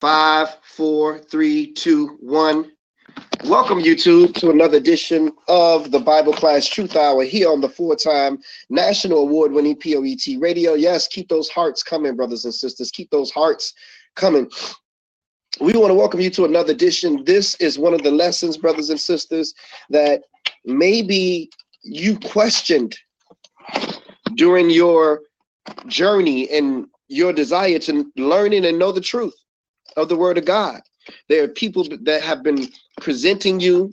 Five, four, three, two, one. Welcome, YouTube, to another edition of the Bible Class Truth Hour here on the four time national award winning POET radio. Yes, keep those hearts coming, brothers and sisters. Keep those hearts coming. We want to welcome you to another edition. This is one of the lessons, brothers and sisters, that maybe you questioned during your journey and your desire to learning and know the truth of the word of God. There are people that have been presenting you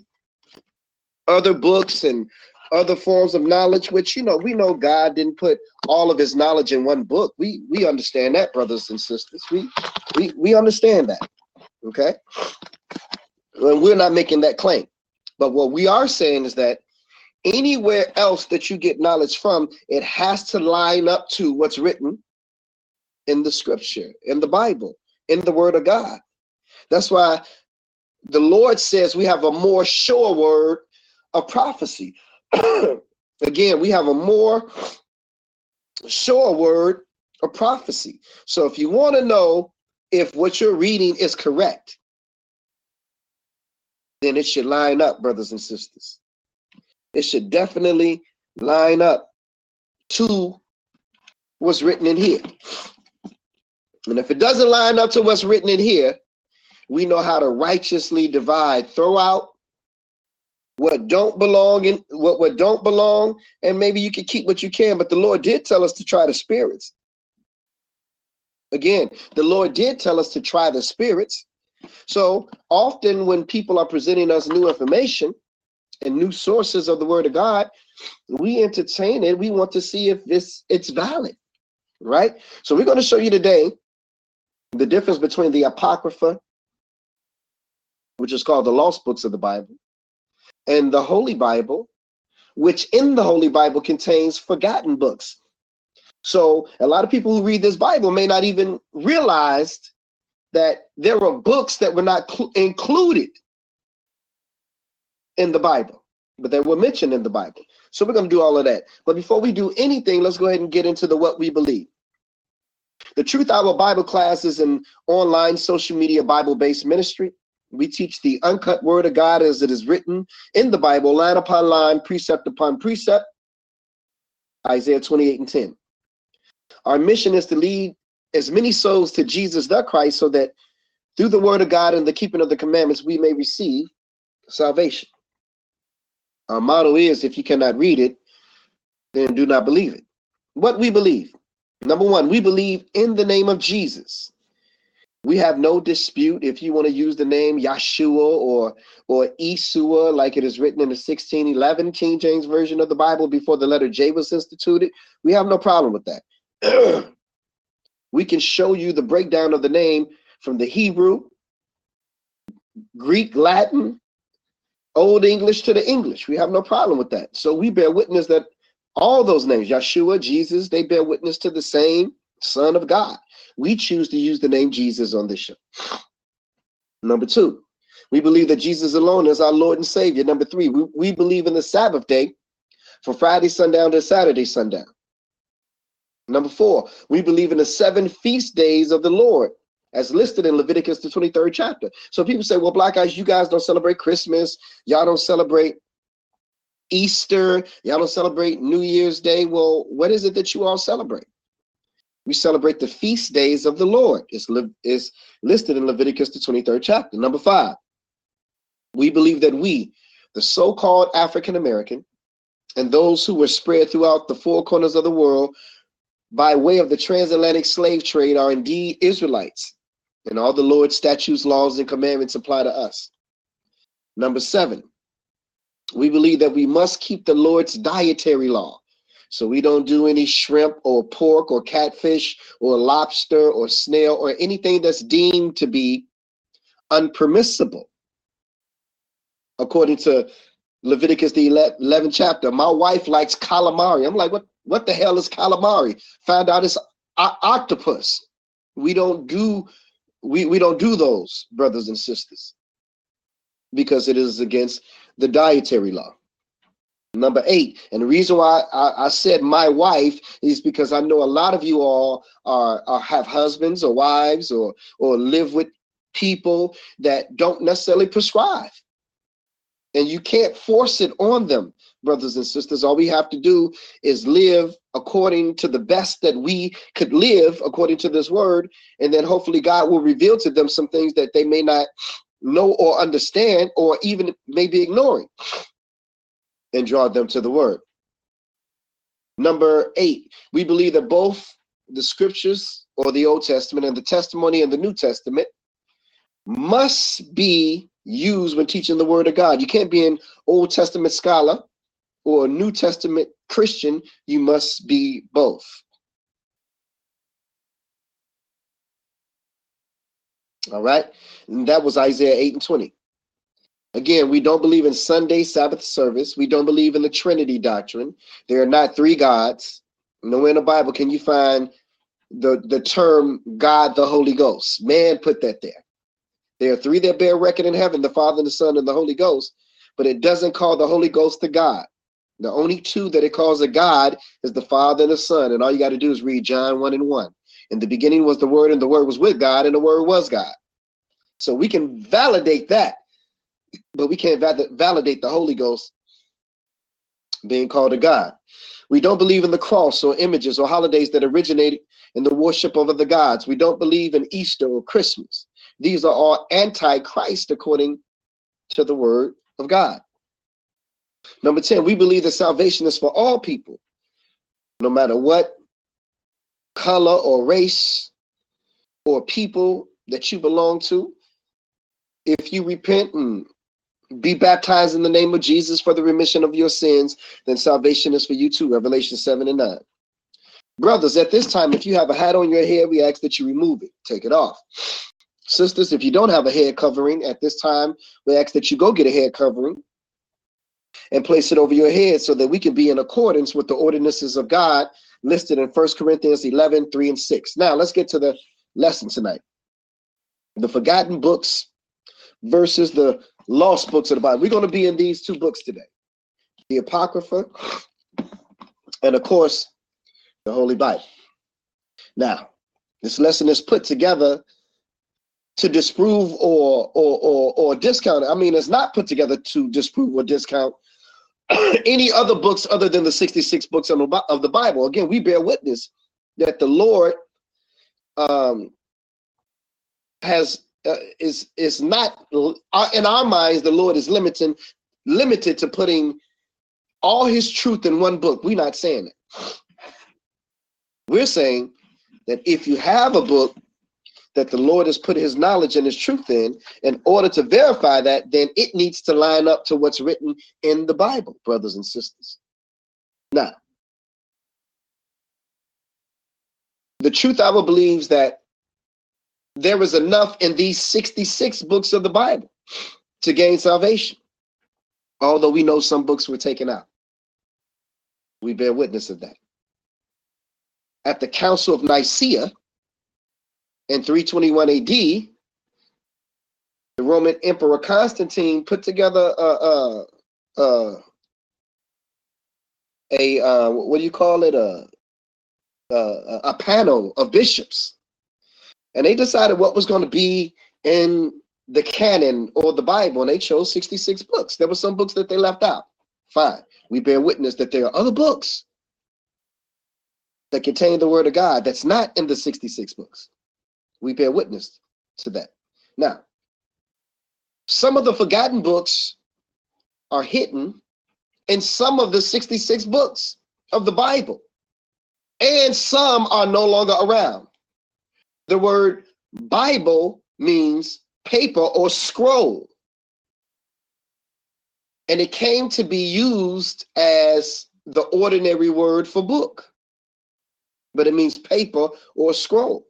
other books and other forms of knowledge, which you know, we know God didn't put all of his knowledge in one book. We we understand that, brothers and sisters. We we we understand that. Okay. And we're not making that claim. But what we are saying is that anywhere else that you get knowledge from, it has to line up to what's written in the scripture, in the Bible, in the word of God. That's why the Lord says we have a more sure word of prophecy. Again, we have a more sure word of prophecy. So if you want to know if what you're reading is correct, then it should line up, brothers and sisters it should definitely line up to what's written in here. And if it doesn't line up to what's written in here, we know how to righteously divide, throw out what don't belong in what, what don't belong, and maybe you can keep what you can. But the Lord did tell us to try the spirits. Again, the Lord did tell us to try the spirits. So often when people are presenting us new information, and new sources of the word of God, we entertain it. We want to see if this it's valid, right? So we're going to show you today the difference between the Apocrypha, which is called the lost books of the Bible, and the Holy Bible, which in the Holy Bible contains forgotten books. So a lot of people who read this Bible may not even realize that there were books that were not cl- included in the Bible, but they were mentioned in the Bible. So we're going to do all of that. But before we do anything, let's go ahead and get into the what we believe. The Truth Hour Bible class is an online social media Bible based ministry. We teach the uncut word of God as it is written in the Bible, line upon line, precept upon precept. Isaiah 28 and 10. Our mission is to lead as many souls to Jesus the Christ so that through the word of God and the keeping of the commandments, we may receive salvation. Our motto is if you cannot read it, then do not believe it. What we believe. Number one, we believe in the name of Jesus. We have no dispute if you want to use the name Yeshua or or Isua, like it is written in the 1611 King James Version of the Bible before the letter J was instituted. We have no problem with that. we can show you the breakdown of the name from the Hebrew, Greek, Latin, Old English to the English. We have no problem with that. So we bear witness that all those names, Yeshua, Jesus, they bear witness to the same Son of God. We choose to use the name Jesus on this show. Number two, we believe that Jesus alone is our Lord and Savior. Number three, we, we believe in the Sabbath day from Friday sundown to Saturday sundown. Number four, we believe in the seven feast days of the Lord as listed in Leviticus, the 23rd chapter. So people say, well, Black guys, you guys don't celebrate Christmas. Y'all don't celebrate Easter. Y'all don't celebrate New Year's Day. Well, what is it that you all celebrate? We celebrate the feast days of the Lord. It's, li- it's listed in Leviticus, the 23rd chapter. Number five, we believe that we, the so called African American, and those who were spread throughout the four corners of the world by way of the transatlantic slave trade, are indeed Israelites and all the Lord's statutes, laws, and commandments apply to us. Number seven, we believe that we must keep the Lord's dietary law. So we don't do any shrimp or pork or catfish or lobster or snail or anything that's deemed to be unpermissible. According to Leviticus the 11th chapter, my wife likes calamari. I'm like, what, what the hell is calamari? Found out it's octopus. We don't do we, we don't do those, brothers and sisters, because it is against the dietary law. Number eight, and the reason why I, I, said my wife is because I know a lot of you all are, are have husbands or wives or or live with people that don't necessarily prescribe, and you can't force it on them, brothers and sisters. All we have to do is live according to the best that we could live according to this word, and then hopefully God will reveal to them some things that they may not know or understand, or even maybe ignoring and draw them to the word. Number eight, we believe that both the scriptures or the Old Testament and the testimony in the New Testament must be used when teaching the word of God. You can't be an Old Testament scholar or a New Testament Christian, you must be both. All right. And that was Isaiah 8 and 20. Again, we don't believe in Sunday Sabbath service. We don't believe in the Trinity doctrine. There are not three gods. Nowhere in the Bible can you find the, the term God the Holy Ghost. Man put that there. There are three that bear record in heaven the Father, and the Son, and the Holy Ghost, but it doesn't call the Holy Ghost the God. The only two that it calls a God is the Father and the Son. And all you got to do is read John 1 and 1. In the beginning was the Word, and the Word was with God, and the Word was God. So we can validate that but we can't validate the Holy Ghost being called a God. We don't believe in the cross or images or holidays that originate in the worship of other gods. We don't believe in Easter or Christmas. These are all anti-Christ according to the word of God. Number 10, we believe that salvation is for all people, no matter what color or race or people that you belong to. If you repent and be baptized in the name of Jesus for the remission of your sins, then salvation is for you too. Revelation 7 and 9. Brothers, at this time, if you have a hat on your head, we ask that you remove it, take it off. Sisters, if you don't have a head covering at this time, we ask that you go get a head covering and place it over your head so that we can be in accordance with the ordinances of God listed in First Corinthians 11, 3 and 6. Now, let's get to the lesson tonight. The forgotten books versus the lost books of the Bible. We're going to be in these two books today the Apocrypha, and of course, the Holy Bible. Now, this lesson is put together to disprove or or or, or discount. I mean, it's not put together to disprove or discount any other books other than the 66 books of the Bible. Again, we bear witness that the Lord um, has uh, is is not in our minds. The Lord is limiting limited to putting all His truth in one book. We're not saying it. We're saying that if you have a book that the Lord has put His knowledge and His truth in, in order to verify that, then it needs to line up to what's written in the Bible, brothers and sisters. Now, the Truth Hour believes that there is enough in these 66 books of the Bible to gain salvation. Although we know some books were taken out. We bear witness of that. At the Council of Nicaea in 321 AD, the Roman Emperor Constantine put together a, a, a, a uh, what do you call it? A, a, a panel of bishops and they decided what was going to be in the canon or the Bible, and they chose 66 books. There were some books that they left out. Fine. We bear witness that there are other books that contain the word of God that's not in the 66 books. We bear witness to that. Now, some of the forgotten books are hidden in some of the 66 books of the Bible, and some are no longer around. The word Bible means paper or scroll. And it came to be used as the ordinary word for book, but it means paper or scroll.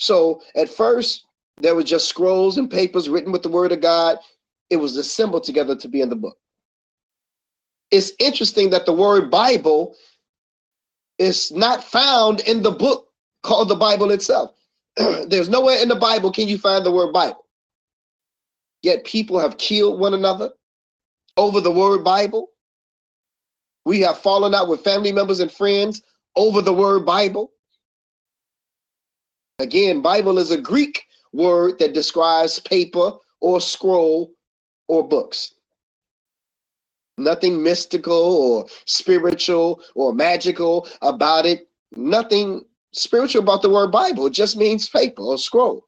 So at first, there were just scrolls and papers written with the word of God. It was assembled together to be in the book. It's interesting that the word Bible is not found in the book called the Bible itself. There's nowhere in the Bible can you find the word Bible. Yet people have killed one another over the word Bible. We have fallen out with family members and friends over the word Bible. Again, Bible is a Greek word that describes paper or scroll or books. Nothing mystical or spiritual or magical about it. Nothing spiritual about the word Bible. It just means paper or scroll.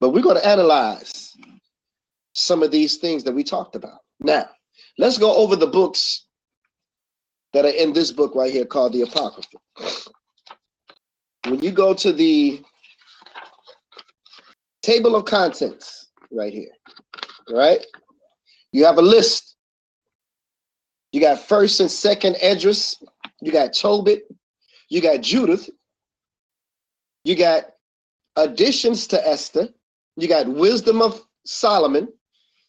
But we're going to analyze some of these things that we talked about. Now, let's go over the books that are in this book right here called the Apocrypha. When you go to the table of contents right here, right? You have a list. You got first and second Esdras. You got Tobit. You got Judith. You got additions to Esther. You got wisdom of Solomon.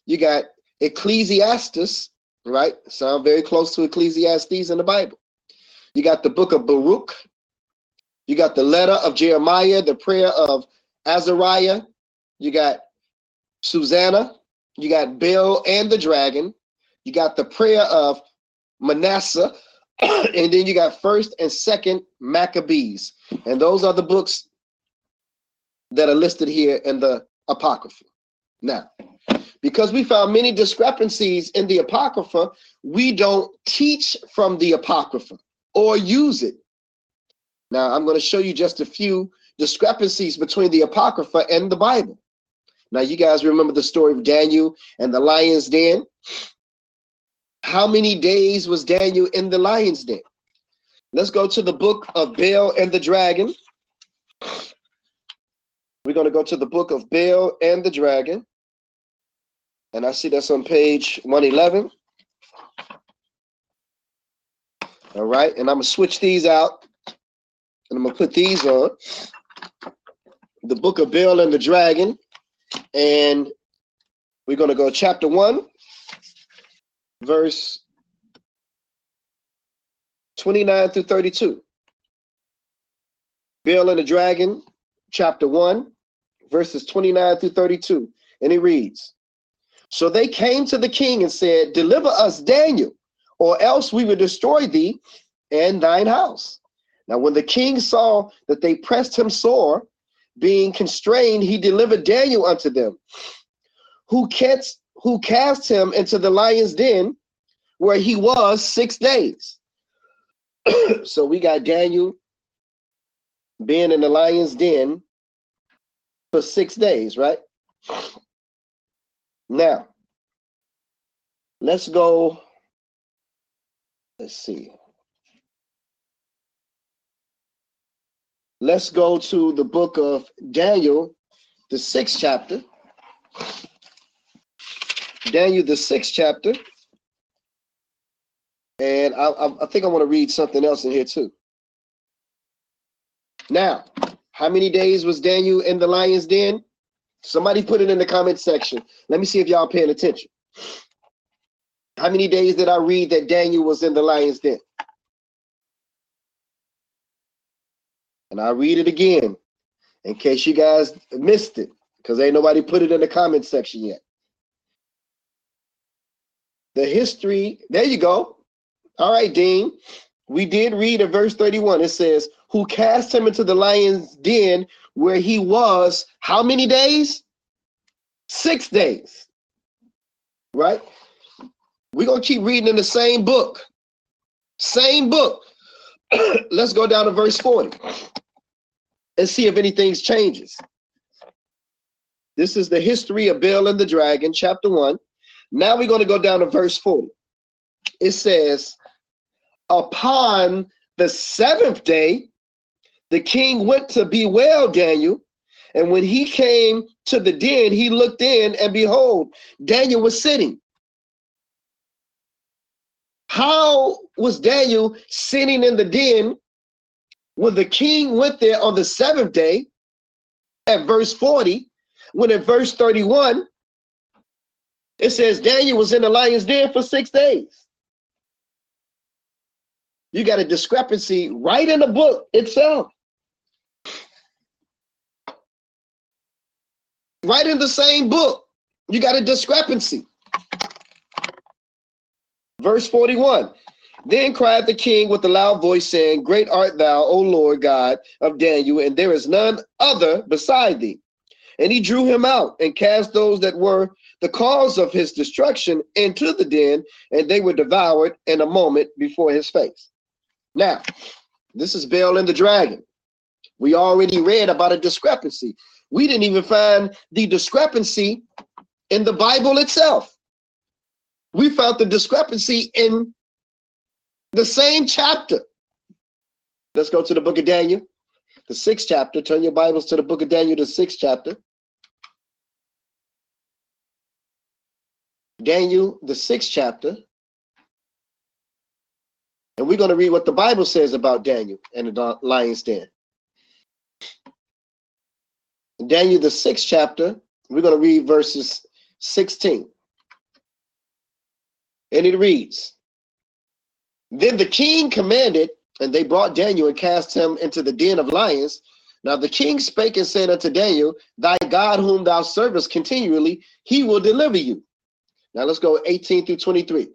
You got Ecclesiasticus, right? Sound very close to Ecclesiastes in the Bible. You got the book of Baruch. You got the letter of Jeremiah, the prayer of Azariah. You got Susanna. You got Bel and the dragon. You got the prayer of Manasseh. and then you got first and second Maccabees. And those are the books that are listed here in the Apocrypha. Now, because we found many discrepancies in the Apocrypha, we don't teach from the Apocrypha or use it. Now, I'm going to show you just a few discrepancies between the Apocrypha and the Bible. Now, you guys remember the story of Daniel and the lion's den? How many days was Daniel in the lion's den? Let's go to the book of Bel and the dragon. We're going to go to the book of Bel and the dragon. And I see that's on page 111. All right, and I'm going to switch these out. And I'm to put these on. The book of Bel and the dragon. And we're to go chapter 1, verse 29 through 32. Bel and the dragon, chapter 1, verses 29 through 32. And it reads So they came to the king and said, Deliver us Daniel, or else we will destroy thee and thine house. Now, when the king saw that they pressed him sore, being constrained, he delivered Daniel unto them, who cast, who cast him into the lion's den, where he was six days. so we got Daniel being in the lion's den for six days, right? Now, let's go. Let's see. Let's go to the book of Daniel, the sixth chapter. Daniel, the sixth chapter. And I, I, think I want to read something else in here too. Now, how many days was Daniel in the lion's den? Somebody put it in the comment section. Let me see if y'all paying attention. How many days did I read that Daniel was in the lion's den? And I'll read it again in case you guys missed it, because ain't nobody put it in the comment section yet. The history, there you go. All right, Dean. We did read in verse 31. It says, Who cast him into the lion's den where he was how many days? Six days. Right? We're going to keep reading in the same book. Same book. Let's go down to verse 40 and see if anything changes. This is the history of Bel and the dragon, chapter 1. Now we're going to go down to verse 40. It says, Upon the seventh day, the king went to bewail Daniel. And when he came to the den, he looked in, and behold, Daniel was sitting How was Daniel sitting in the den when the king went there on the seventh day at verse 40, when at verse 31, it says Daniel was in the lion's den for six days. You got a discrepancy right in the book itself. Right in the same book, you got a discrepancy. Verse 41 Then cried the king with a loud voice, saying, Great art thou, O Lord God of Daniel, and there is none other beside thee. And he drew him out and cast those that were the cause of his destruction into the den, and they were devoured in a moment before his face. Now, this is Baal and the dragon. We already read about a discrepancy. We didn't even find the discrepancy in the Bible itself we found the discrepancy in the same chapter. Let's go to the book of Daniel, the sixth chapter. Turn your Bibles to the book of Daniel, the sixth chapter. Daniel, the sixth chapter. And we're going to read what the Bible says about Daniel and the lion's den. Daniel, the sixth chapter, we're going to read verses 16. And it reads Then the king commanded, and they brought Daniel and cast him into the den of lions. Now the king spake and said unto Daniel, Thy God, whom thou servest continually, he will deliver you. Now let's go 18 through 23.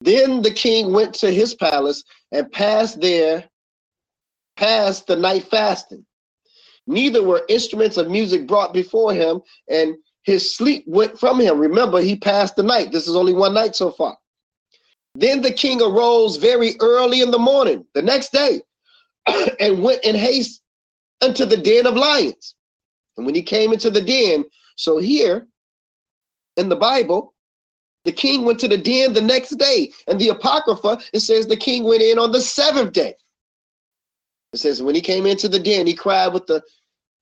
Then the king went to his palace and passed there, passed the night fasting. Neither were instruments of music brought before him, and his sleep went from him. Remember, he passed the night. This is only one night so far. Then the king arose very early in the morning the next day and went in haste unto the den of lions. And when he came into the den, so here in the Bible, the king went to the den the next day. And the Apocrypha, it says the king went in on the seventh day. It says, when he came into the den, he cried with the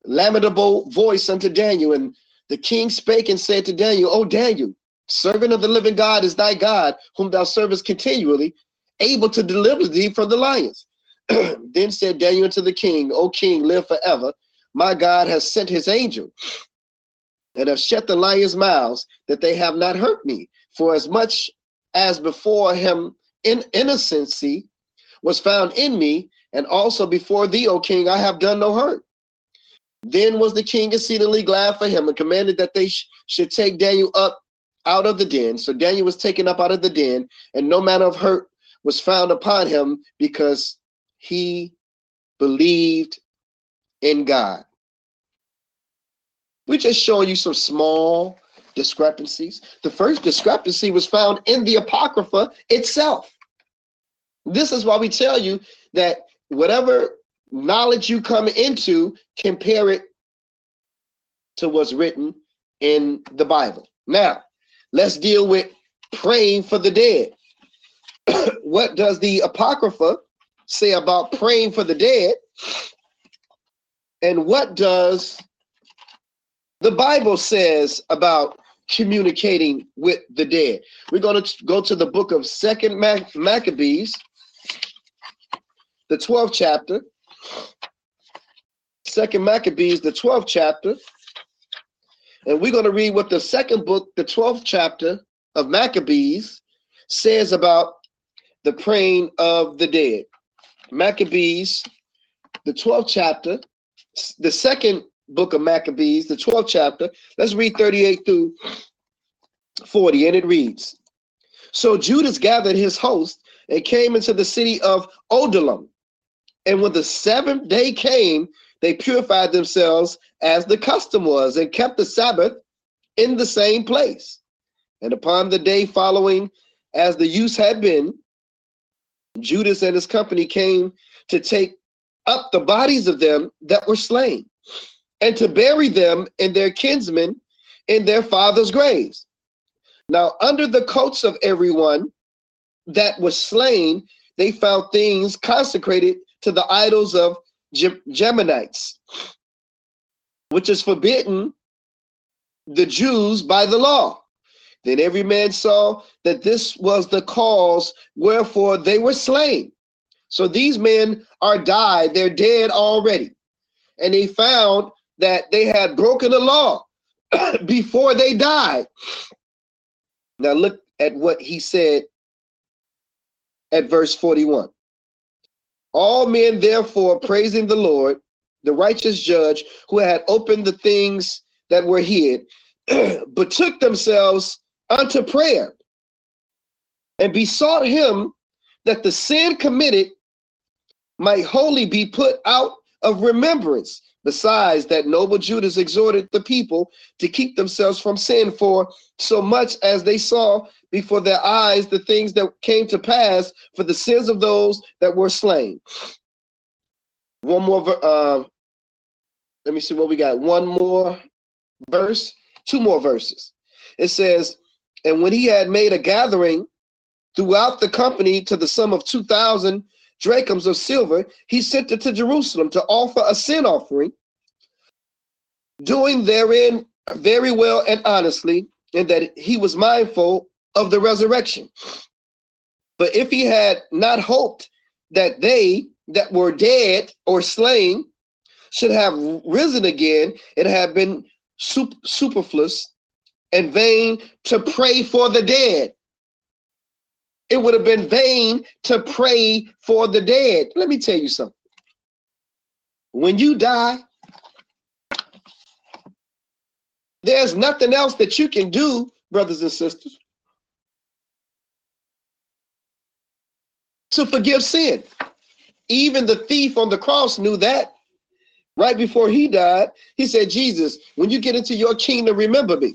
lamentable voice unto Daniel, and the king spake and said to Daniel, O Daniel, servant of the living God is thy God, whom thou servest continually, able to deliver thee from the lions. then said Daniel to the king, O king, live forever. My God has sent his angel and have shut the lions' mouths, that they have not hurt me. For as much as before him in innocency was found in me, and also before thee, O king, I have done no hurt. Then was the king exceedingly glad for him and commanded that they sh- should take Daniel up out of the den. So Daniel was taken up out of the den, and no manner of hurt was found upon him because he believed in God. We're just showing you some small discrepancies. The first discrepancy was found in the Apocrypha itself. This is why we tell you that whatever knowledge you come into, compare it to what's written in the Bible. Now, let's deal with praying for the dead. what does the Apocrypha say about praying for the dead? And what does the Bible says about communicating with the dead? We're going to go to the book of Second Maccabees, the 12th chapter. Second Maccabees, the 12th chapter. And we're going to read what the second book, the 12th chapter of Maccabees, says about the praying of the dead. Maccabees, the 12th chapter, the second book of Maccabees, the 12th chapter. Let's read 38 through 40, and it reads So Judas gathered his host and came into the city of Adullam. And when the seventh day came, they purified themselves as the custom was and kept the Sabbath in the same place. And upon the day following, as the use had been, Judas and his company came to take up the bodies of them that were slain and to bury them in their kinsmen in their father's graves. Now, under the coats of everyone that was slain, they found things consecrated to the idols of Jamnites, which is forbidden the Jews by the law. Then every man saw that this was the cause wherefore they were slain. So these men are died, they're dead already. And they found that they had broken the law before they died. Now look at what he said at verse 41. All men, therefore, praising the Lord, the righteous judge who had opened the things that were hid, betook themselves unto prayer and besought him that the sin committed might wholly be put out of remembrance. Besides that noble Judas exhorted the people to keep themselves from sin, for so much as they saw before their eyes the things that came to pass for the sins of those that were slain. One more, uh, let me see what we got. One more verse, two more verses. It says, And when he had made a gathering throughout the company to the sum of 2,000 drachms of silver, he sent it to Jerusalem to offer a sin offering, doing therein very well and honestly, and that he was mindful of the resurrection. But if he had not hoped that they that were dead or slain should have risen again, it had been superfluous and vain to pray for the dead. It would have been vain to pray for the dead. Let me tell you something. When you die, there's nothing else that you can do, brothers and sisters, to forgive sin. Even the thief on the cross knew that. Right before he died, he said, Jesus, when you get into your kingdom, remember me.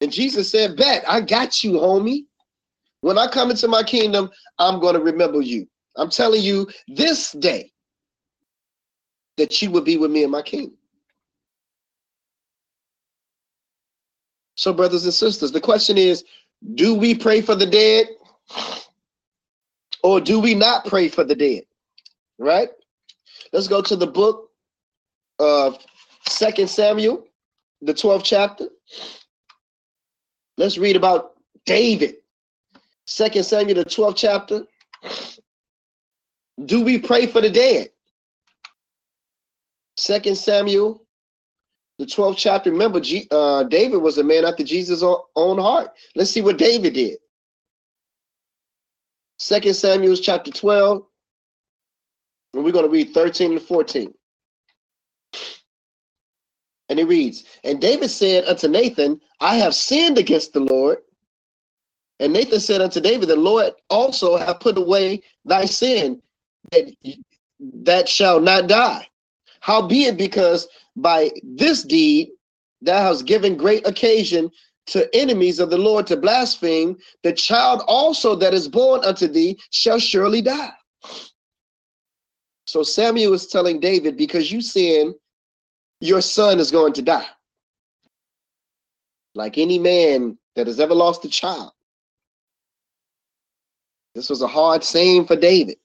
And Jesus said, Bet, I got you, homie. When I come into my kingdom, I'm going to remember you. I'm telling you this day that you will be with me in my kingdom. So, brothers and sisters, the question is do we pray for the dead or do we not pray for the dead? Right? Let's go to the book of Second Samuel, the 12th chapter. Let's read about David. Second Samuel, the 12th chapter. Do we pray for the dead? Second Samuel, the 12th chapter. Remember, G, uh, David was a man after Jesus' own heart. Let's see what David did. Second Samuel chapter 12. And we're going to read 13 and 14. And it reads, And David said unto Nathan, I have sinned against the Lord. And Nathan said unto David, The Lord also have put away thy sin, that, that shall not die. Howbeit, because by this deed thou hast given great occasion to enemies of the Lord to blaspheme, the child also that is born unto thee shall surely die. So Samuel is telling David, because you sin, your son is going to die. Like any man that has ever lost a child. This was a hard saying for David.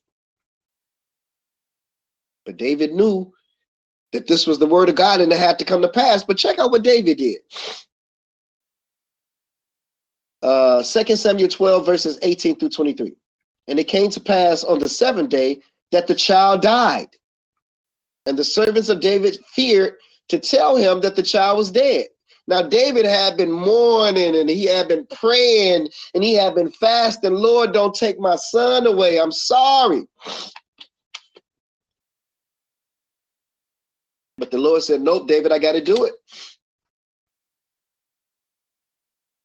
But David knew that this was the word of God and it had to come to pass. But check out what David did. Uh, 2 Samuel 12, verses 18 through 23. And it came to pass on the seventh day that the child died. And the servants of David feared to tell him that the child was dead. Now, David had been mourning and he had been praying and he had been fasting. Lord, don't take my son away. I'm sorry. But the Lord said, Nope, David, I got to do it.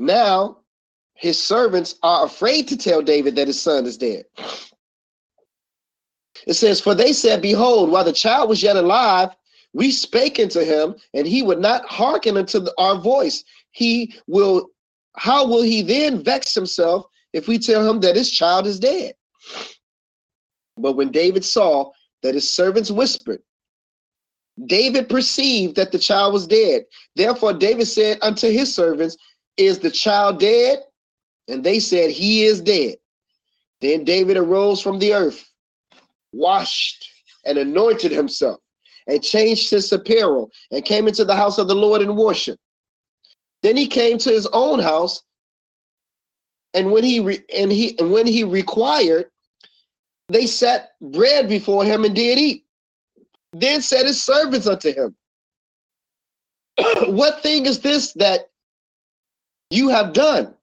Now, his servants are afraid to tell David that his son is dead. It says, For they said, Behold, while the child was yet alive, we spake unto him, and he would not hearken unto the, our voice. He will, how will he then vex himself if we tell him that his child is dead? But when David saw that his servants whispered, David perceived that the child was dead. Therefore, David said unto his servants, Is the child dead? And they said, He is dead. Then David arose from the earth, washed and anointed himself, and changed his apparel, and came into the house of the Lord and worshiped. Then he came to his own house, and when he re- and he and when he required, they set bread before him and did eat. Then said his servants unto him, What thing is this that you have done?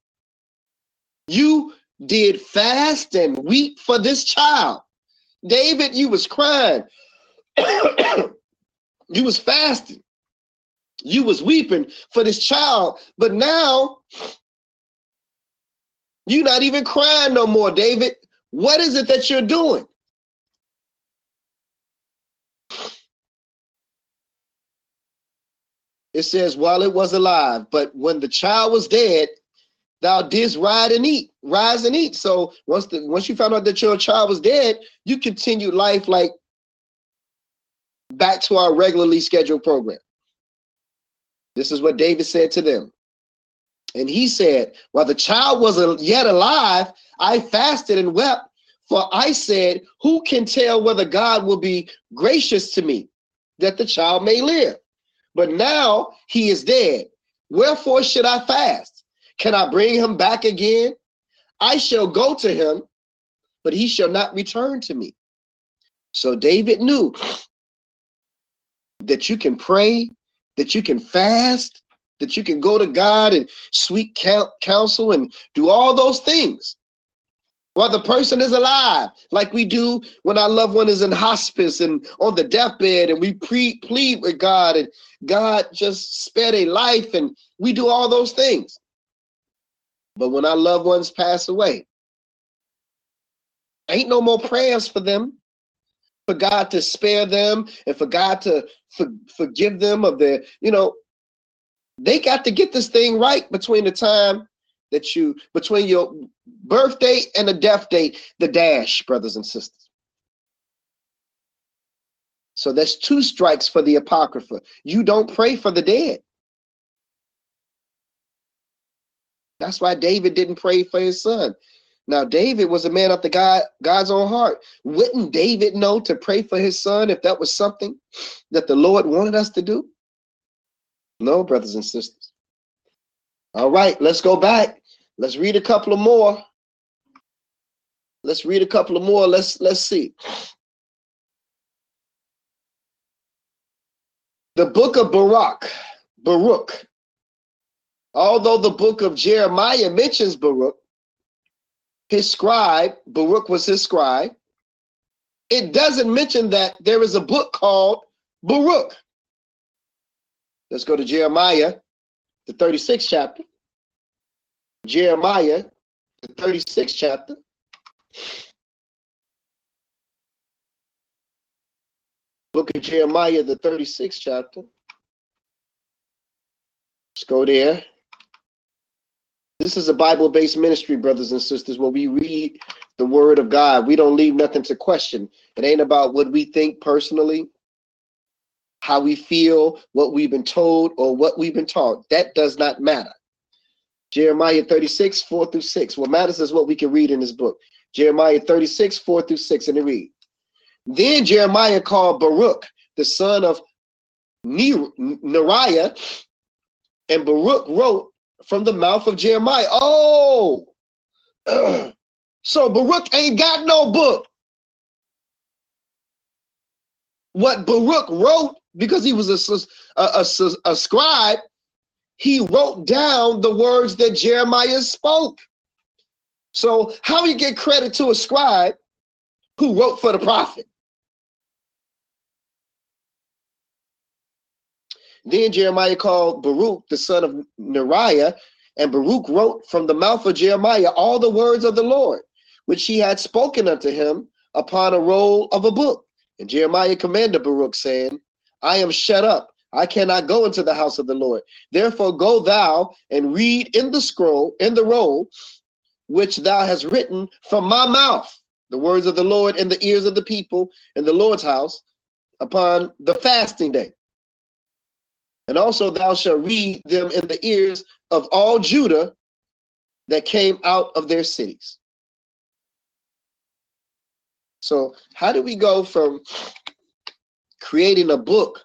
You did fast and weep for this child. David, you was crying. you was fasting. You was weeping for this child. But now you're not even crying no more, David. What is it that you're doing? It says, while it was alive, but when the child was dead, thou didst ride and eat, rise and eat. So once the once you found out that your child was dead, you continued life like back to our regularly scheduled program. This is what David said to them. And he said, While the child was yet alive, I fasted and wept, for I said, Who can tell whether God will be gracious to me that the child may live? But now he is dead. Wherefore should I fast? Can I bring him back again? I shall go to him, but he shall not return to me. So David knew that you can pray, that you can fast, that you can go to God and sweet counsel and do all those things while the person is alive, like we do when our loved one is in hospice and on the deathbed, and we pre- plead with God, and God just spared a life, and we do all those things. But when our loved ones pass away, ain't no more prayers for them, for God to spare them, and for God to for, forgive them of their, you know, they got to get this thing right between the time that you between your birth date and the death date, the dash, brothers and sisters. So that's two strikes for the apocrypha. You don't pray for the dead. That's why David didn't pray for his son. Now, David was a man after God, God's own heart. Wouldn't David know to pray for his son if that was something that the Lord wanted us to do? No, brothers and sisters. All right, let's go back. Let's read a couple of more. Let's read a couple of more. Let's let's see. The book of Baruch, Baruch. Although the book of Jeremiah mentions Baruch, his scribe, Baruch was his scribe. It doesn't mention that there is a book called Baruch. Let's go to Jeremiah, the 36th chapter. Jeremiah, the 36th chapter. Book of Jeremiah, the 36th chapter. Let's go there. This is a Bible based ministry, brothers and sisters, where we read the word of God. We don't leave nothing to question. It ain't about what we think personally, how we feel, what we've been told, or what we've been taught. That does not matter. Jeremiah 36, 4 through 6. What matters is what we can read in this book. Jeremiah 36, 4 through 6, and it read. Then Jeremiah called Baruch, the son of Neriah, and Baruch wrote from the mouth of Jeremiah. Oh, so Baruch ain't got no book. What Baruch wrote, because he was a, a, a, a scribe, he wrote down the words that Jeremiah spoke. So, how you get credit to a scribe who wrote for the prophet? Then Jeremiah called Baruch, the son of Neriah, and Baruch wrote from the mouth of Jeremiah all the words of the Lord, which he had spoken unto him upon a roll of a book. And Jeremiah commanded Baruch, saying, I am shut up. I cannot go into the house of the Lord. Therefore, go thou and read in the scroll, in the roll, which thou hast written from my mouth, the words of the Lord in the ears of the people in the Lord's house upon the fasting day. And also thou shalt read them in the ears of all Judah that came out of their cities. So, how do we go from creating a book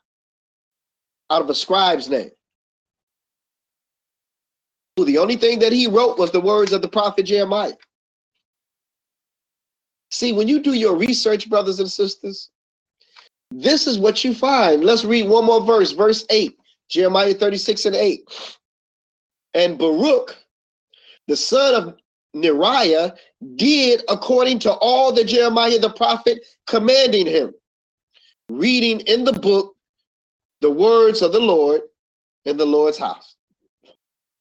out of a scribe's name? The only thing that he wrote was the words of the prophet Jeremiah. See, when you do your research, brothers and sisters, this is what you find. Let's read one more verse, verse 8, Jeremiah 36 and 8. And Baruch, the son of Neriah, did according to all that Jeremiah the prophet commanding him, reading in the book the words of the Lord in the Lord's house.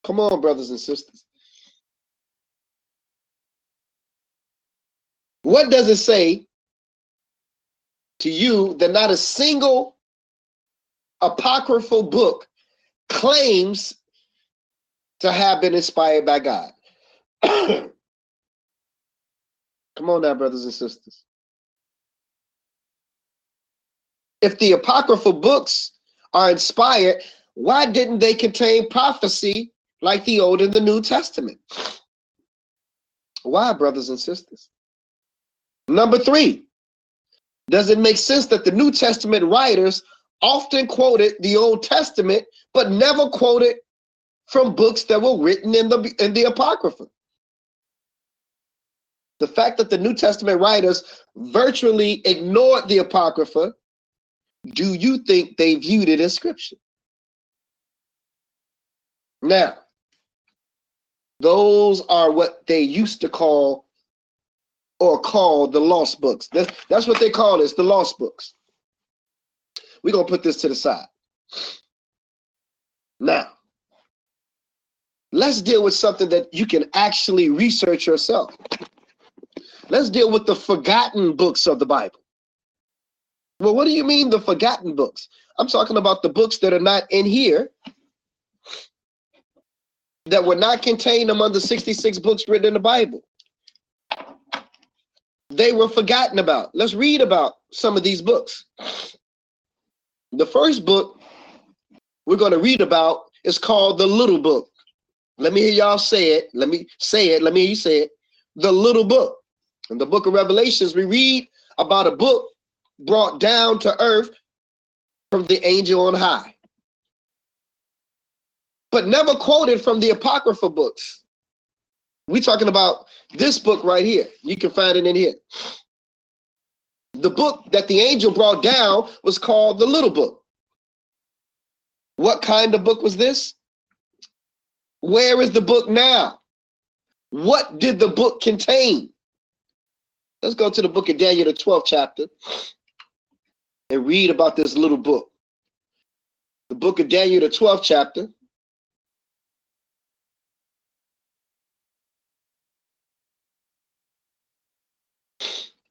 Come on, brothers and sisters. What does it say to you that not a single apocryphal book claims to have been inspired by God? Come on now, brothers and sisters. If the apocryphal books are inspired, why didn't they contain prophecy like the Old and the New Testament? Why, brothers and sisters? Number three, does it make sense that the New Testament writers often quoted the Old Testament, but never quoted from books that were written in the in the Apocrypha? The fact that the New Testament writers virtually ignored the Apocrypha, do you think they viewed it as scripture? Now, those are what they used to call or call the lost books. That's, that's what they call this, the lost books. We're to put this to the side. Now, let's deal with something that you can actually research yourself. Let's deal with the forgotten books of the Bible. Well, what do you mean the forgotten books? I'm talking about the books that are not in here that were not contained among the 66 books written in the Bible. They were forgotten about. Let's read about some of these books. The first book we're going to read about is called the Little Book. Let me hear y'all say it. Let me say it. Let me hear you say it. The Little Book. In the book of Revelations, we read about a book brought down to earth from the angel on high but never quoted from the Apocrypha books. We're talking about this book right here. You can find it in here. The book that the angel brought down was called the Little Book. What kind of book was this? Where is the book now? What did the book contain? Let's go to the book of Daniel, the 12th chapter, and read about this little book. The book of Daniel, the 12th chapter,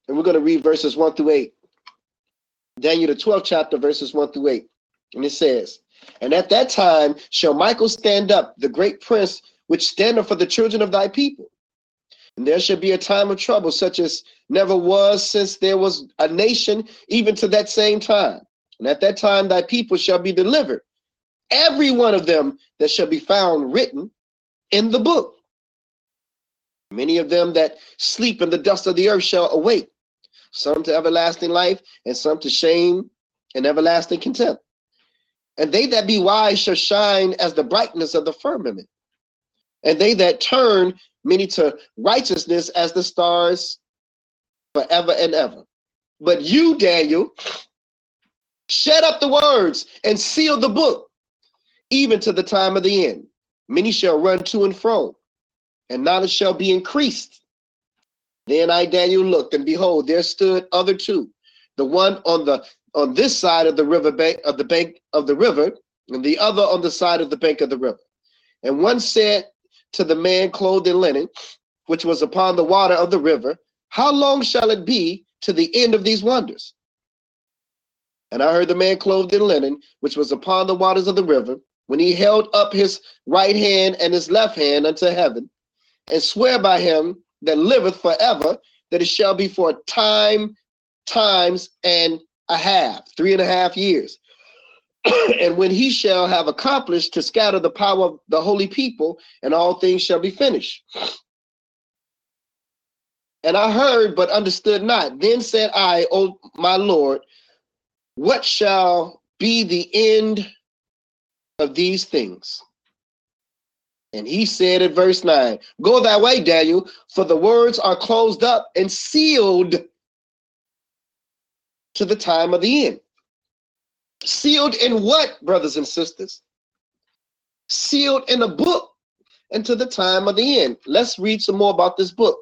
And we're going to read verses 1 through 8. Daniel, the 12th chapter, verses 1 through 8. And it says, And at that time shall Michael stand up, the great prince, which standeth for the children of thy people. And there shall be a time of trouble, such as never was since there was a nation, even to that same time. And at that time thy people shall be delivered, every one of them that shall be found written in the book. Many of them that sleep in the dust of the earth shall awake, some to everlasting life, and some to shame and everlasting contempt. And they that be wise shall shine as the brightness of the firmament. And they that turn many to righteousness as the stars forever and ever. But you, Daniel, shut up the words and seal the book, even to the time of the end. Many shall run to and fro, and knowledge shall be increased. Then I, Daniel, looked, and behold, there stood other two, the one on the on this side of the river bank of the bank of the river, and the other on the side of the bank of the river. And one said to the man clothed in linen, which was upon the water of the river, How long shall it be to the end of these wonders? And I heard the man clothed in linen, which was upon the waters of the river, when he held up his right hand and his left hand unto heaven, and swear by him that liveth forever, that it shall be for a time, times, and a half, three and a half years. and when he shall have accomplished to scatter the power of the holy people, and all things shall be finished. And I heard, but understood not. Then said I, O my Lord, what shall be the end of these things? And he said in verse 9, Go that way, Daniel, for the words are closed up and sealed to the time of the end. Sealed in what, brothers and sisters? Sealed in a book until the time of the end. Let's read some more about this book.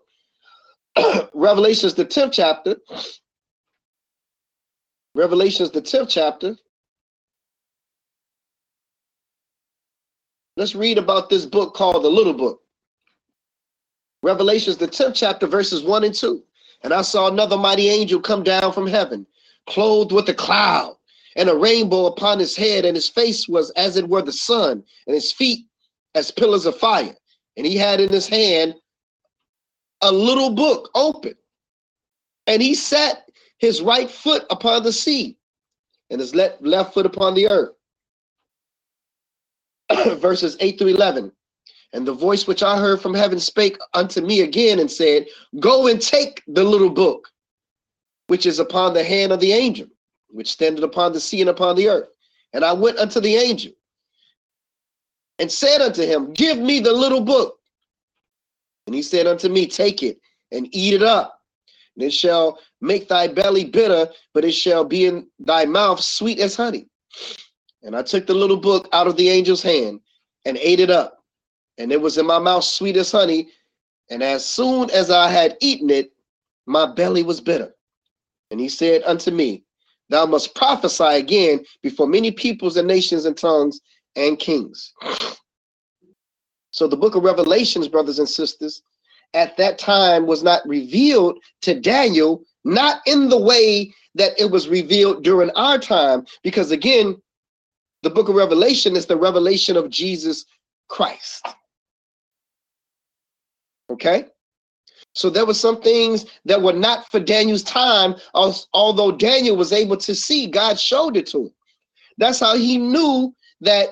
Revelations, the 10th chapter. Revelations, the 10th chapter. Let's read about this book called the Little Book. Revelations, the 10th chapter, verses 1 and 2. And I saw another mighty angel come down from heaven, clothed with a cloud and a rainbow upon his head, and his face was as it were the sun, and his feet as pillars of fire. And he had in his hand a little book open. And he set his right foot upon the sea and his left, left foot upon the earth. Verses 8 through 11. And the voice which I heard from heaven spake unto me again and said, Go and take the little book which is upon the hand of the angel, which standeth upon the sea and upon the earth. And I went unto the angel and said unto him, Give me the little book. And he said unto me, Take it and eat it up. And it shall make thy belly bitter, but it shall be in thy mouth sweet as honey. And I took the little book out of the angel's hand and ate it up. And it was in my mouth sweet as honey. And as soon as I had eaten it, my belly was bitter. And he said unto me, Thou must prophesy again before many peoples and nations and tongues and kings. So the book of Revelations, brothers and sisters, at that time was not revealed to Daniel, not in the way that it was revealed during our time, because again, the book of Revelation is the revelation of Jesus Christ. Okay? So there were some things that were not for Daniel's time, although Daniel was able to see, God showed it to him. That's how he knew that,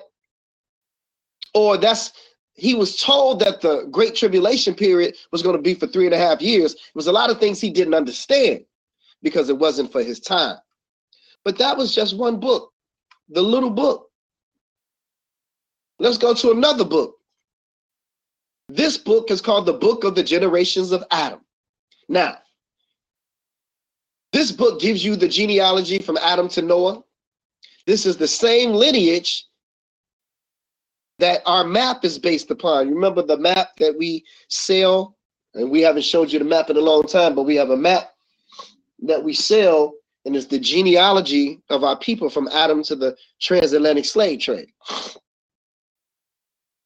or that's he was told that the great tribulation period was going to be for three and a half years. It was a lot of things he didn't understand because it wasn't for his time. But that was just one book, the little book. Let's go to another book. This book is called the Book of the Generations of Adam. Now, this book gives you the genealogy from Adam to Noah. This is the same lineage that our map is based upon. You remember the map that we sell, and we haven't showed you the map in a long time, but we have a map that we sell, and it's the genealogy of our people from Adam to the transatlantic slave trade.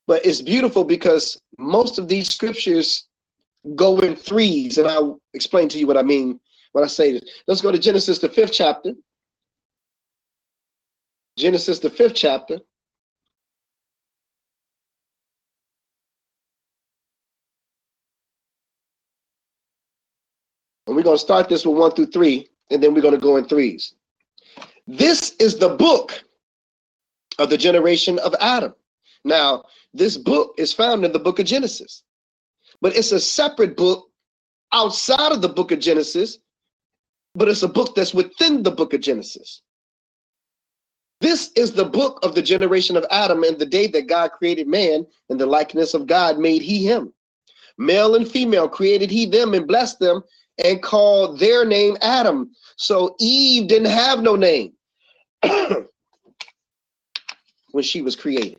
But it's beautiful because most of these scriptures go in threes, and I'll explain to you what I mean when I say this. Let's go to Genesis, the fifth chapter. Genesis, the fifth chapter. And we're going to start this with one through three, and then we're going to go in threes. This is the book of the generation of Adam. Now, this book is found in the book of Genesis, but it's a separate book outside of the book of Genesis, but it's a book that's within the book of Genesis. This is the book of the generation of Adam and the day that God created man in the likeness of God made he him. Male and female created he them and blessed them and called their name Adam. So Eve didn't have no name when she was created.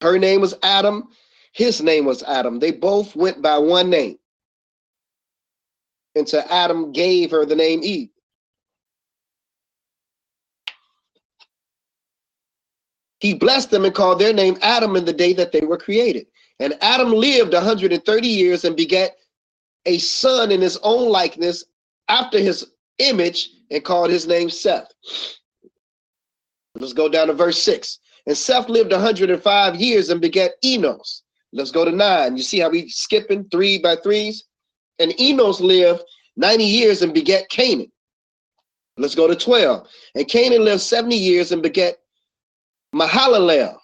Her name was Adam. His name was Adam. They both went by one name. And so Adam gave her the name Eve. He blessed them and called their name Adam in the day that they were created. And Adam lived 130 years and begat a son in his own likeness after his image and called his name Seth. Let's go down to verse 6. And Seth lived 105 years and begat Enos. Let's go to nine. You see how we skipping three by threes? And Enos lived 90 years and begat Cainan. Let's go to 12. And Cainan lived 70 years and begat Mahalalel.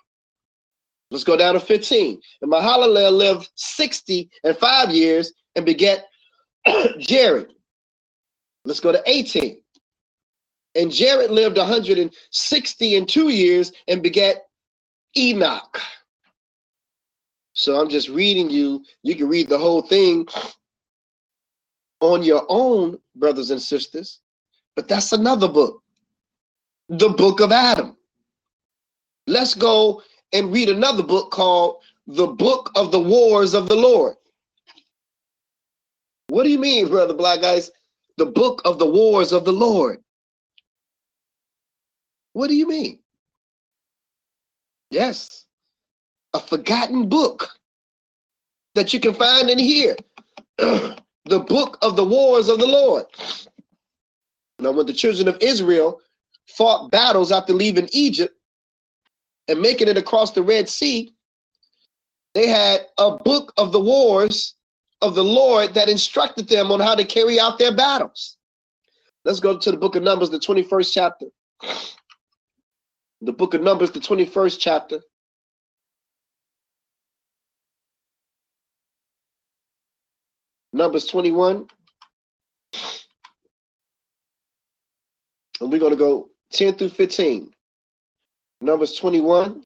Let's go down to 15. And Mahalalel lived 60 and five years and begat Jared. Let's go to 18. And Jared lived 160 and two years and begat Enoch. So I'm just reading you. You can read the whole thing on your own, brothers and sisters. But that's another book, the book of Adam. Let's go and read another book called the book of the wars of the Lord. What do you mean, brother black guys? The book of the wars of the Lord. What do you mean? Yes, a forgotten book that you can find in here. the book of the wars of the Lord. Now, when the children of Israel fought battles after leaving Egypt and making it across the Red Sea, they had a book of the wars of the Lord that instructed them on how to carry out their battles. Let's go to the book of Numbers, the 21st chapter. The book of Numbers, the 21st chapter. Numbers 21. And we're going to go 10 through 15. Numbers 21,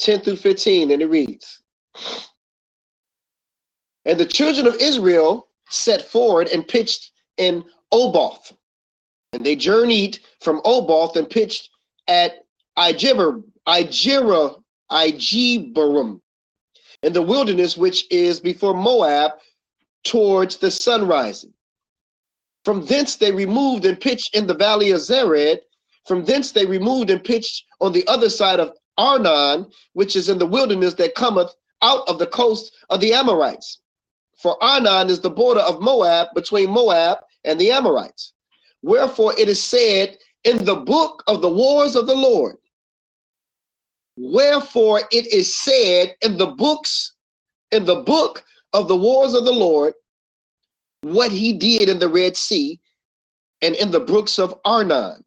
10 through 15, and it reads And the children of Israel set forward and pitched in Oboth. And they journeyed from Oboth and pitched at Igira, Igibarum, in the wilderness which is before Moab towards the sun rising. From thence they removed and pitched in the valley of Zered. From thence they removed and pitched on the other side of Arnon, which is in the wilderness that cometh out of the coast of the Amorites. For Arnon is the border of Moab between Moab and the Amorites. Wherefore it is said in the book of the wars of the Lord, Wherefore it is said in the books, in the book of the wars of the Lord, what he did in the Red Sea and in the brooks of Arnon,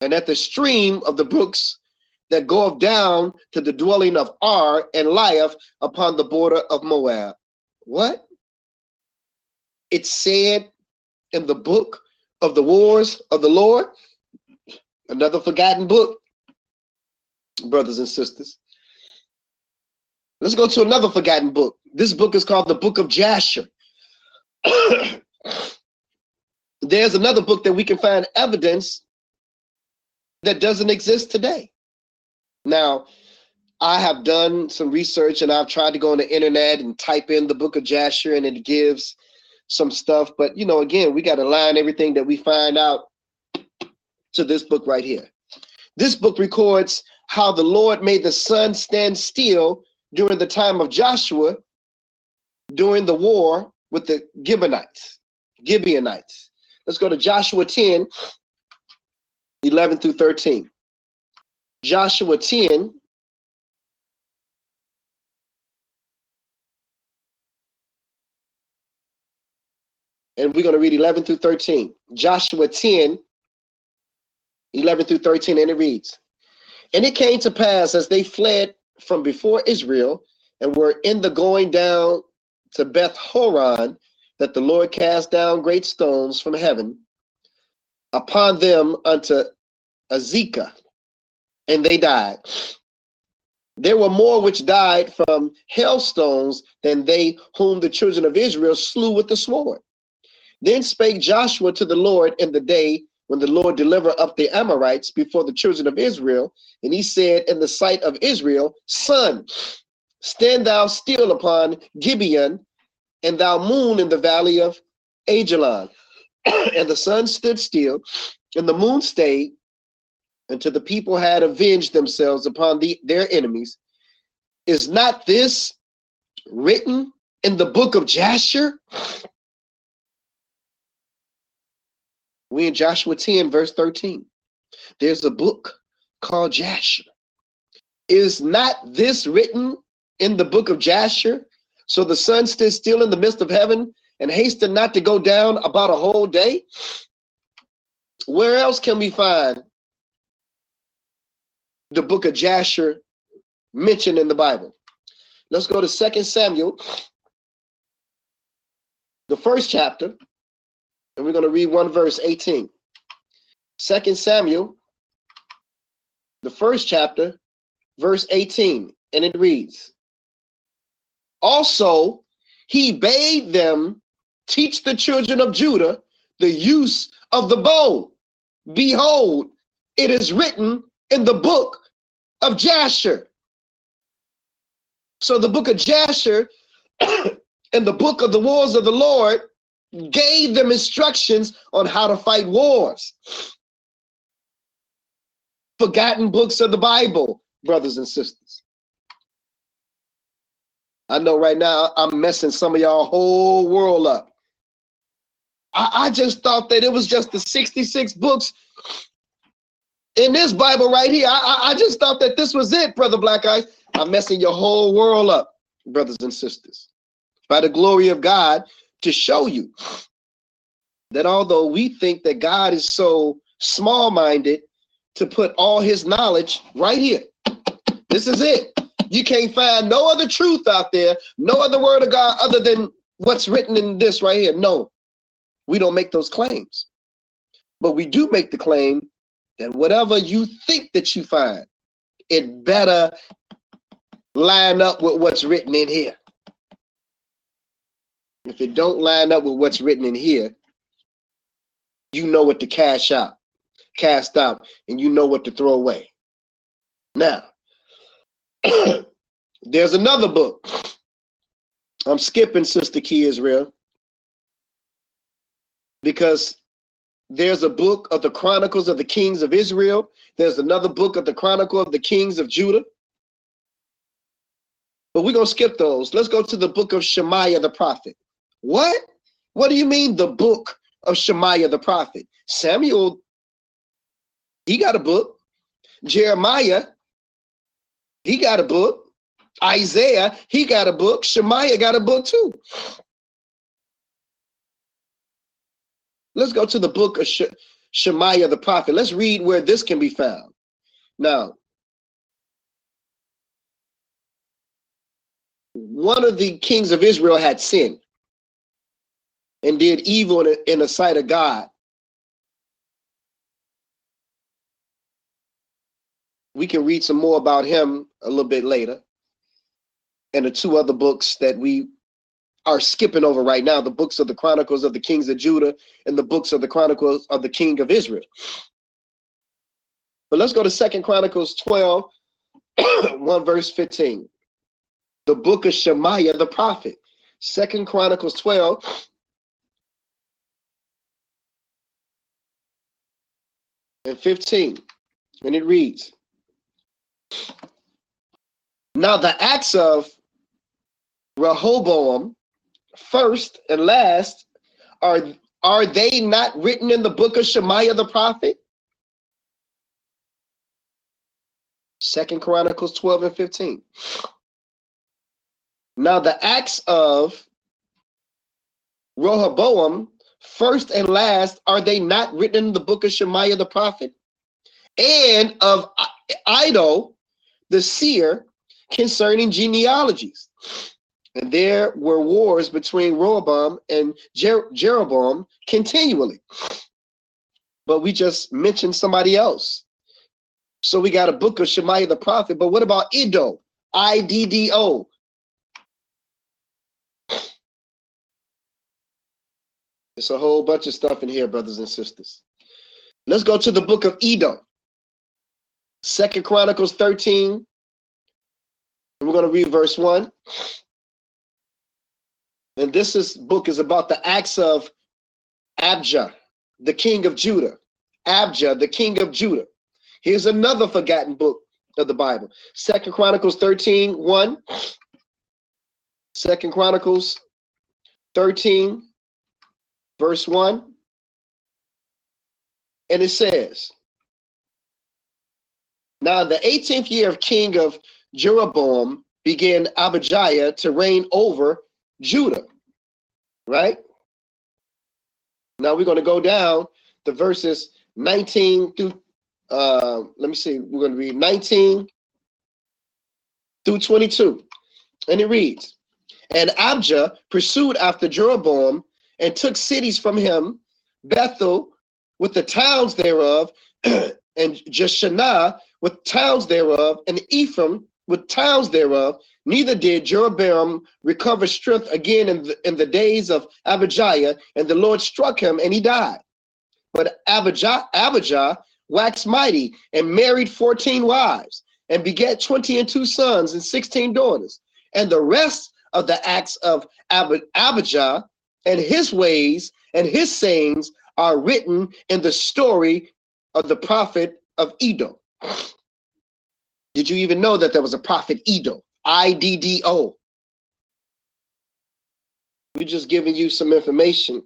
and at the stream of the brooks that goeth down to the dwelling of Ar and lieth upon the border of Moab. What? It said in the book of the wars of the Lord, another forgotten book, brothers and sisters. Let's go to another forgotten book. This book is called the Book of Jasher. There's another book that we can find evidence that doesn't exist today. Now, I have done some research and I've tried to go on the internet and type in the book of Jasher and it gives some stuff. But, you know, again, we got to line everything that we find out to this book right here. This book records how the Lord made the sun stand still during the time of Joshua during the war with the Gibeonites. Gibeonites. Let's go to Joshua 10, 11 through 13. Joshua 10, and we're going to read 11 through 13. Joshua 10, 11 through 13, and it reads And it came to pass as they fled from before Israel and were in the going down to Beth Horon that the Lord cast down great stones from heaven upon them unto Azekah, and they died. There were more which died from hailstones than they whom the children of Israel slew with the sword. Then spake Joshua to the Lord in the day when the Lord delivered up the Amorites before the children of Israel. And he said in the sight of Israel, Sun, stand thou still upon Gibeon, and thou moon in the valley of Ajalon. and the sun stood still, and the moon stayed, until the people had avenged themselves upon the, their enemies. Is not this written in the book of Jasher? We in Joshua 10, verse 13. There's a book called Jasher. Is not this written in the book of Jasher? So the sun stood still in the midst of heaven and hastened not to go down about a whole day. Where else can we find the book of Jasher mentioned in the Bible? Let's go to Second Samuel, the first chapter, and we're going to read one verse 18. Second Samuel, the first chapter, verse 18, and it reads Also, he bade them teach the children of Judah the use of the bow. Behold, it is written in the book of Jasher. So the book of Jasher and the book of the wars of the Lord gave them instructions on how to fight wars. Forgotten books of the Bible, brothers and sisters. I know right now I'm messing some of y'all whole world up. I, I just thought that it was just the 66 books in this Bible right here. I, I, I just thought that this was it, Brother Black Eyes. I'm messing your whole world up, brothers and sisters. By the glory of God, to show you that although we think that God is so small minded to put all his knowledge right here, this is it. You can't find no other truth out there, no other word of God other than what's written in this right here. No, we don't make those claims. But we do make the claim that whatever you think that you find, it better line up with what's written in here. If it don't line up with what's written in here, you know what to cash out, cast out, and you know what to throw away. Now, there's another book. I'm skipping Sister Key Israel because there's a book of the Chronicles of the Kings of Israel. There's another book of the Chronicle of the Kings of Judah. But we're going to skip those. Let's go to the book of Shemaiah the prophet. What? What do you mean the book of Shemaiah the prophet? Samuel, he got a book. Jeremiah, he got a book. Isaiah, he got a book. Shemaiah got a book too. Let's go to the book of Sh- Shemaiah the prophet. Let's read where this can be found. Now, one of the kings of Israel had sinned and did evil in, the sight of God. We can read some more about him a little bit later. And the two other books that we are skipping over right now the books of the Chronicles of the Kings of Judah and the books of the Chronicles of the King of Israel. But let's go to Second Chronicles 12, 1 verse 15. The book of Shemaiah the prophet. Second Chronicles 12. And 15. And it reads Now the acts of Rehoboam first and last, are are they not written in the book of Shemaiah the prophet? Second Chronicles 12 and 15. Now the acts of Rehoboam, first and last, are they not written in the book of Shemaiah the prophet? And of Iddo, the seer, concerning genealogies. And there were wars between Rehoboam and Jer- Jeroboam continually. But we just mentioned somebody else. So we got a book of Shemaiah the prophet. But what about Iddo? I D D O. It's a whole bunch of stuff in here, brothers and sisters. Let's go to the book of Iddo. Second Chronicles 13. We're going to read verse 1. And this is, book is about the acts of Abijah, the king of Judah. Abijah, the king of Judah. Here's another forgotten book of the Bible. Second Chronicles 13, 1. Second Chronicles 13, verse 1. And it says, Now in the 18th year of king of Jeroboam began Abijah to reign over Judah, right? Now we're going to go down to verses 19 through, uh, let me see, we're going to read 19 through 22. And it reads, And Abijah pursued after Jeroboam and took cities from him, Bethel with the towns thereof, and Jeshanah with towns thereof, and Ephraim with towns thereof. Neither did Jeroboam recover strength again in the, in the days of Abijah, and the Lord struck him, and he died. But Abijah, Abijah waxed mighty and married 14 wives, and begat 20 and two sons and 16 daughters. And the rest of the acts of Abijah and his ways and his sayings are written in the story of the prophet of Iddo. Did you even know that there was a prophet Iddo? I D D O. We're just giving you some information,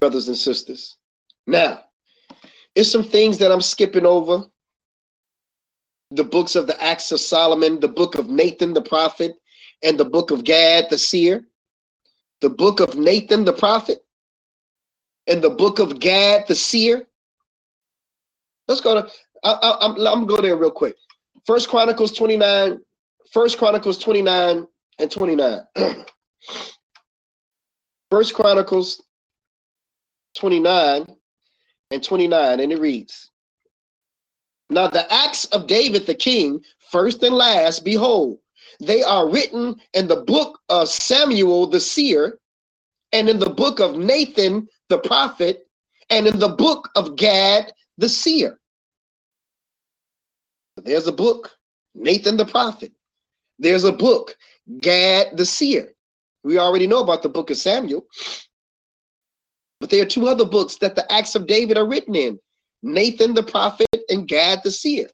brothers and sisters. Now, it's some things that I'm skipping over. The books of the Acts of Solomon, the book of Nathan the prophet, and the book of Gad the seer. The book of Nathan the prophet, and the book of Gad the seer. Let's go to, I, am I'm, I'm going there real quick. First Chronicles 29, First Chronicles 29 and 29. First Chronicles 29 and 29, and it reads, Now the acts of David the king, first and last, behold, they are written in the book of Samuel the seer, and in the book of Nathan the prophet, and in the book of Gad the seer. There's a book, Nathan the prophet. There's a book, Gad the seer. We already know about the book of Samuel. But there are two other books that the Acts of David are written in Nathan the prophet and Gad the seer.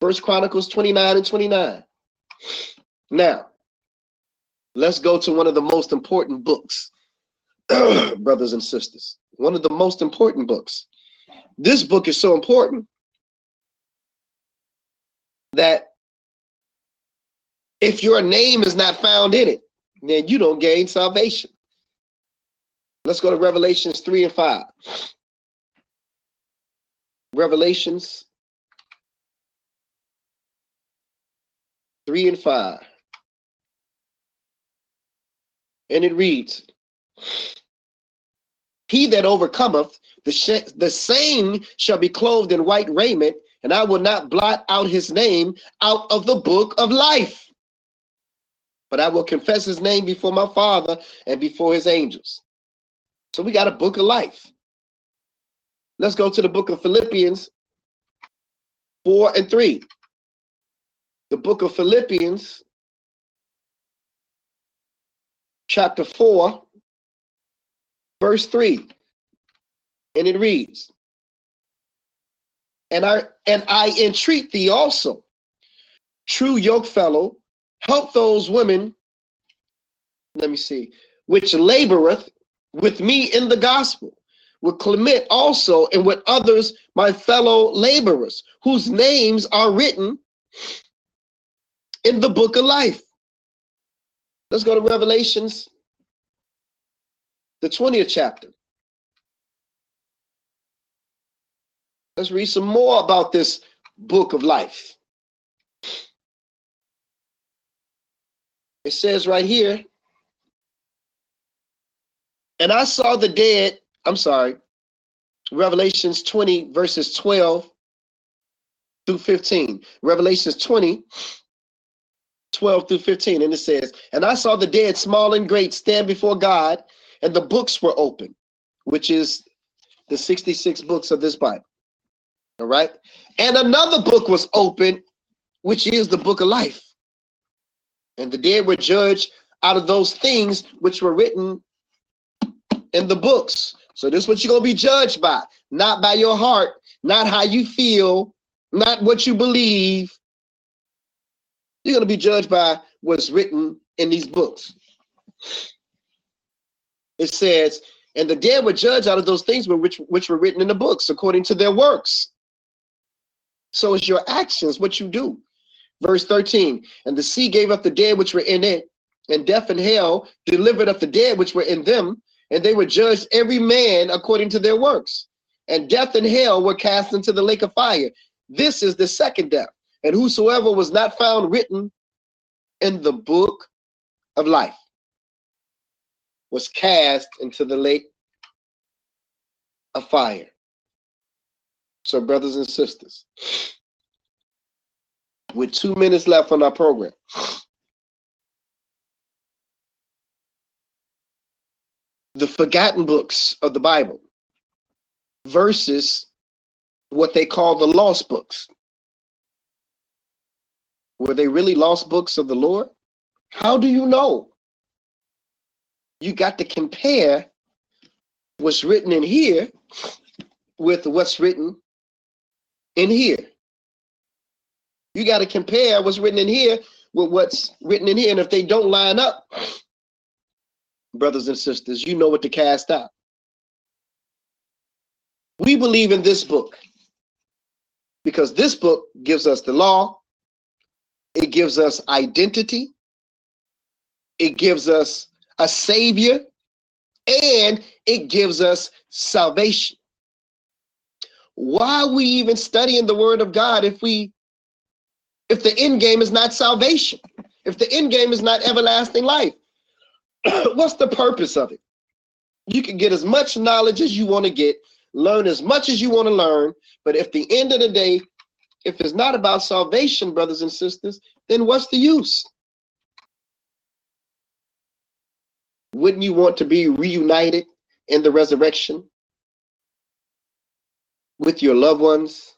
First Chronicles 29 and 29. Now, let's go to one of the most important books, brothers and sisters. One of the most important books. This book is so important that if your name is not found in it, then you don't gain salvation. Let's go to Revelations 3 and 5. Revelations 3 and 5. And it reads, He that overcometh, the, sh- the same shall be clothed in white raiment, and I will not blot out his name out of the book of life. But I will confess his name before my Father and before his angels. So we got a book of life. Let's go to the book of Philippians 4 and 3 the book of Philippians, chapter 4, verse 3. And it reads, and I and I entreat thee also, true yoke fellow, help those women, let me see, which laboreth with me in the gospel, with Clement also, and with others, my fellow laborers, whose names are written in the book of life. Let's go to Revelations, the 20th chapter. Let's read some more about this book of life. It says right here, and I saw the dead, I'm sorry, Revelations 20, verses 12 through 15. Revelations 20, 12 through 15, and it says, And I saw the dead, small and great, stand before God, and the books were open, which is the 66 books of this Bible. All right. And another book was open, which is the book of life. And the dead were judged out of those things which were written in the books. So this is what you're going to be judged by, not by your heart, not how you feel, not what you believe, you're going to be judged by what's written in these books. It says, and the dead were judged out of those things which, which were written in the books according to their works. So it's your actions, what you do. Verse 13, and the sea gave up the dead which were in it, and death and hell delivered up the dead which were in them, and they were judged every man according to their works. And death and hell were cast into the lake of fire. This is the second death and whosoever was not found written in the book of life was cast into the lake of fire. So, brothers and sisters, with two minutes left on our program, the forgotten books of the Bible versus what they call the lost books. Were they really lost books of the Lord? How do you know? You got to compare what's written in here with what's written in here. You got to compare what's written in here with what's written in here. And if they don't line up, brothers and sisters, you know what to cast out. We believe in this book because this book gives us the law, it gives us identity, it gives us a savior, and it gives us salvation. Why are we even studying the word of God if we if the end game is not salvation? If the end game is not everlasting life? What's the purpose of it? You can get as much knowledge as you want to get, learn as much as you want to learn, but if the end of the day, if it's not about salvation, brothers and sisters, then what's the use? Wouldn't you want to be reunited in the resurrection with your loved ones?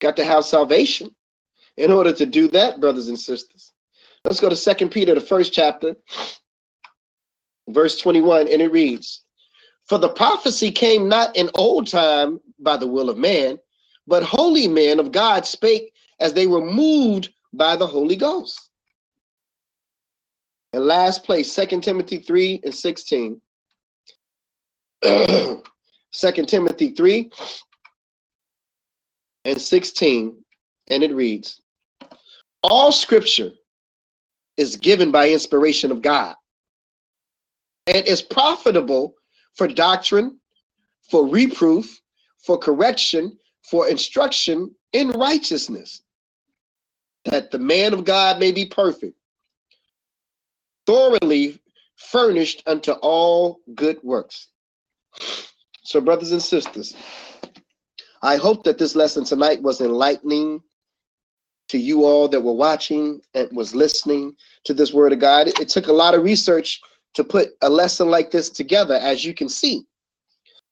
Got to have salvation. In order to do that, brothers and sisters, let's go to Second Peter, the first chapter, verse 21, and it reads, For the prophecy came not in old time by the will of man, but holy men of God spake as they were moved by the Holy Ghost. And last place, Second Timothy 3 and 16. 2 Timothy 3 and 16, and it reads All scripture is given by inspiration of God and is profitable for doctrine, for reproof, for correction, for instruction in righteousness, that the man of God may be perfect, thoroughly furnished unto all good works. So, brothers and sisters, I hope that this lesson tonight was enlightening to you all that were watching and was listening to this word of God. It took a lot of research to put a lesson like this together, as you can see.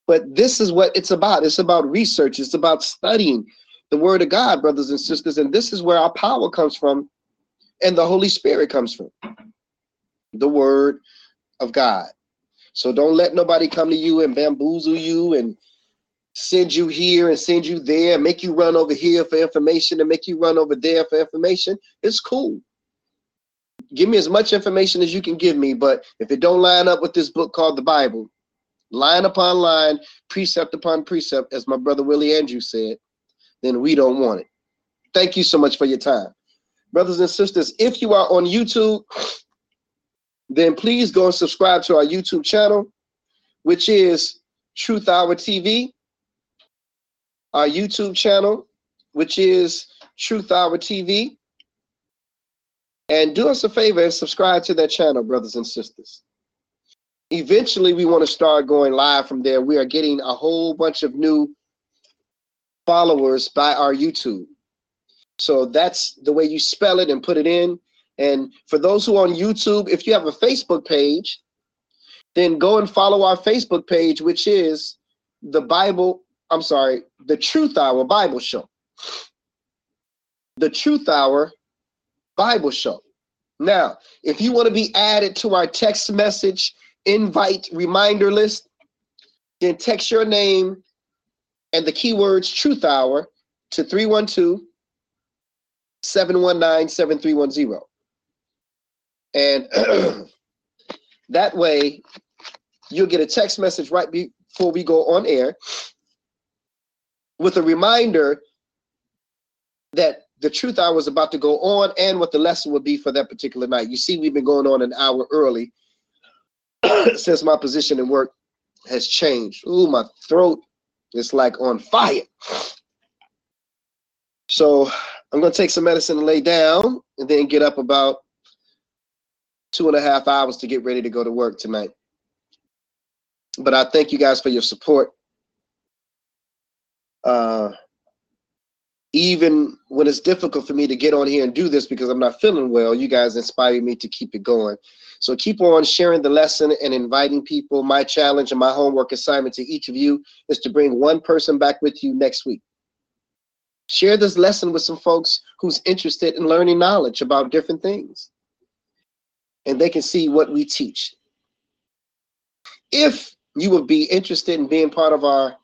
But this is what it's about. It's about research. It's about studying the word of God, brothers and sisters. And this is where our power comes from and the Holy Spirit comes from. The word of God. So don't let nobody come to you and bamboozle you and send you here and send you there, make you run over here for information and make you run over there for information. It's cool. Give me as much information as you can give me, but if it don't line up with this book called the Bible, line upon line, precept upon precept, as my brother Willie Andrews said, then we don't want it. Thank you so much for your time. Brothers and sisters, if you are on YouTube, then please go and subscribe to our YouTube channel, which is Truth Hour TV. Our YouTube channel, which is Truth Hour TV. And do us a favor and subscribe to that channel, brothers and sisters. Eventually, we want to start going live from there. We are getting a whole bunch of new followers by our YouTube. So that's the way you spell it and put it in. And for those who are on YouTube, if you have a Facebook page, then go and follow our Facebook page, which is the Bible, I'm sorry, the Truth Hour Bible Show. The Truth Hour Bible Show. Now, if you want to be added to our text message invite reminder list, then text your name and the keywords Truth Hour to 312 719 7310. And that way, you'll get a text message right before we go on air with a reminder that the truth hour was about to go on and what the lesson would be for that particular night. You see, we've been going on an hour early since my position in work has changed. Ooh, my throat is like on fire. So I'm to take some medicine and lay down and then get up about two and a half hours to get ready to go to work tonight. But I thank you guys for your support. uh, even when it's difficult for me to get on here and do this because I'm not feeling well, you guys inspire me to keep it going. So keep on sharing the lesson and inviting people. My challenge and my homework assignment to each of you is to bring one person back with you next week. Share this lesson with some folks who's interested in learning knowledge about different things. And they can see what we teach. If you would be interested in being part of our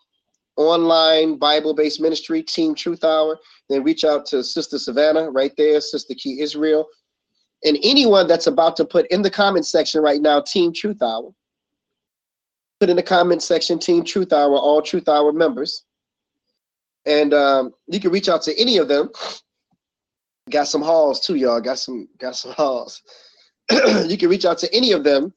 online Bible-based ministry, Team Truth Hour, then reach out to Sister Savannah right there, Sister Key Israel, and anyone that's about to put in the comment section right now, Team Truth Hour. Put in the comment section, Team Truth Hour, all Truth Hour members. And um, you can reach out to any of them. Got some halls too, y'all. Got some got some halls. you can reach out to any of them.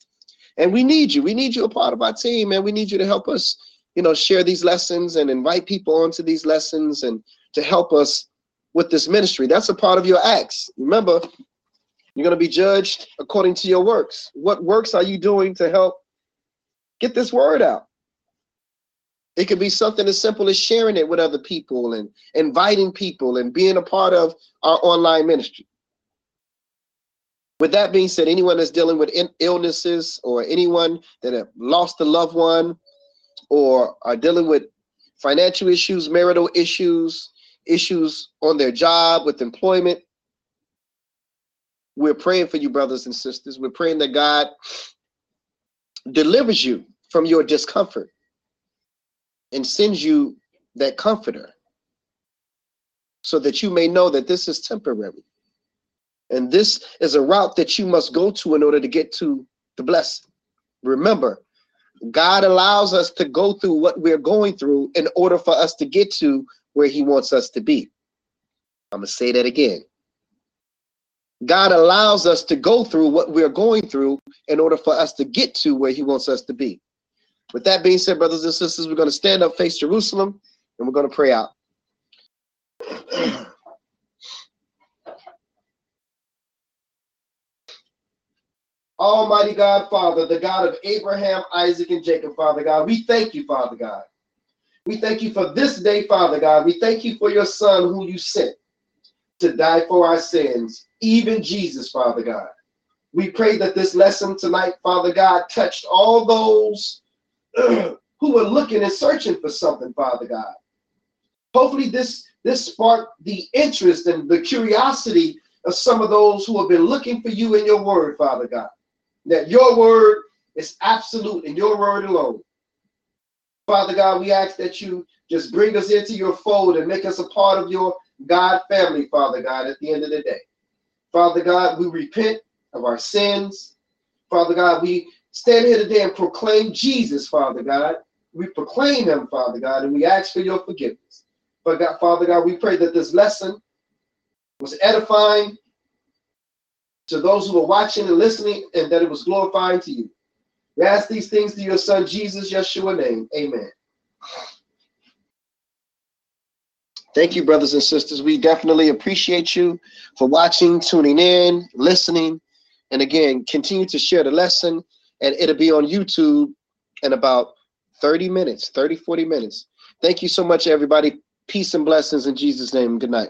And we need you. We need you a part of our team, man. We need you to help us, you know, share these lessons and invite people onto these lessons and to help us with this ministry. That's a part of your acts. Remember, you're going to be judged according to your works. What works are you doing to help get this word out? It could be something as simple as sharing it with other people and inviting people and being a part of our online ministry. With that being said, anyone that's dealing with illnesses or anyone that have lost a loved one or are dealing with financial issues, marital issues, issues on their job with employment, we're praying for you, brothers and sisters. We're praying that God delivers you from your discomfort and sends you that comforter so that you may know that this is temporary. And this is a route that you must go to in order to get to the blessing. Remember, God allows us to go through what we're going through in order for us to get to where he wants us to be. I'm going to say that again. God allows us to go through what we're going through in order for us to get to where he wants us to be. With that being said, brothers and sisters, we're going to stand up, face Jerusalem, and we're going to pray out. Almighty God, Father, the God of Abraham, Isaac, and Jacob, Father God, we thank you, Father God. We thank you for this day, Father God. We thank you for your Son who you sent to die for our sins, even Jesus, Father God. We pray that this lesson tonight, Father God, touched all those who were looking and searching for something, Father God. Hopefully, this this sparked the interest and the curiosity of some of those who have been looking for you in your word, Father God. That your word is absolute and your word alone. Father God, we ask that you just bring us into your fold and make us a part of your God family, Father God, at the end of the day. Father God, we repent of our sins. Father God, we stand here today and proclaim Jesus, Father God. We proclaim him, Father God, and we ask for your forgiveness. But God, Father God, we pray that this lesson was edifying to those who are watching and listening, and that it was glorifying to you. We ask these things to your son, Jesus, Yeshua name. Amen. Thank you, brothers and sisters. We definitely appreciate you for watching, tuning in, listening. And again, continue to share the lesson, and it'll be on YouTube in about 30 minutes, 30, 40 minutes. Thank you so much, everybody. Peace and blessings in Jesus' name. Good night.